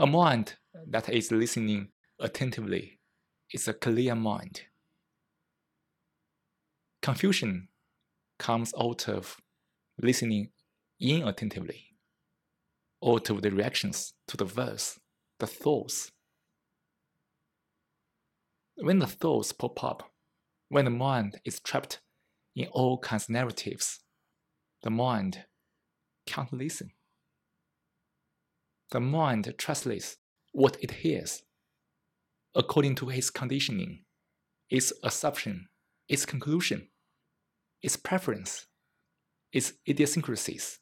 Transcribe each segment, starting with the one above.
A mind that is listening attentively is a clear mind. Confusion comes out of listening inattentively, or to the reactions to the verse, the thoughts. When the thoughts pop up, when the mind is trapped in all kinds of narratives, the mind can't listen. The mind translates what it hears according to its conditioning, its assumption, its conclusion, its preference, its idiosyncrasies.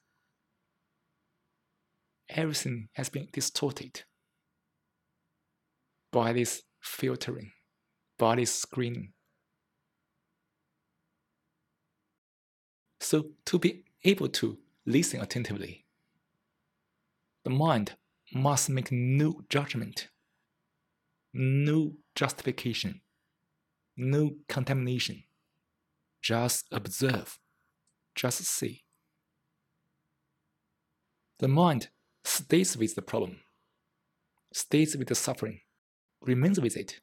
Everything has been distorted by this filtering, by this screening. So, to be able to listen attentively, the mind must make no judgment, no justification, no contamination. Just observe, just see. The mind stays with the problem, stays with the suffering, remains with it.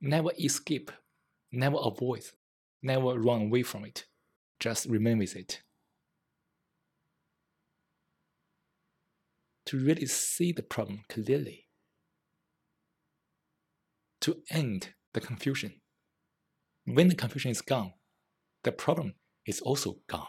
Never escape, never avoid, never run away from it. Just remain with it. To really see the problem clearly. To end the confusion. When the confusion is gone, the problem is also gone.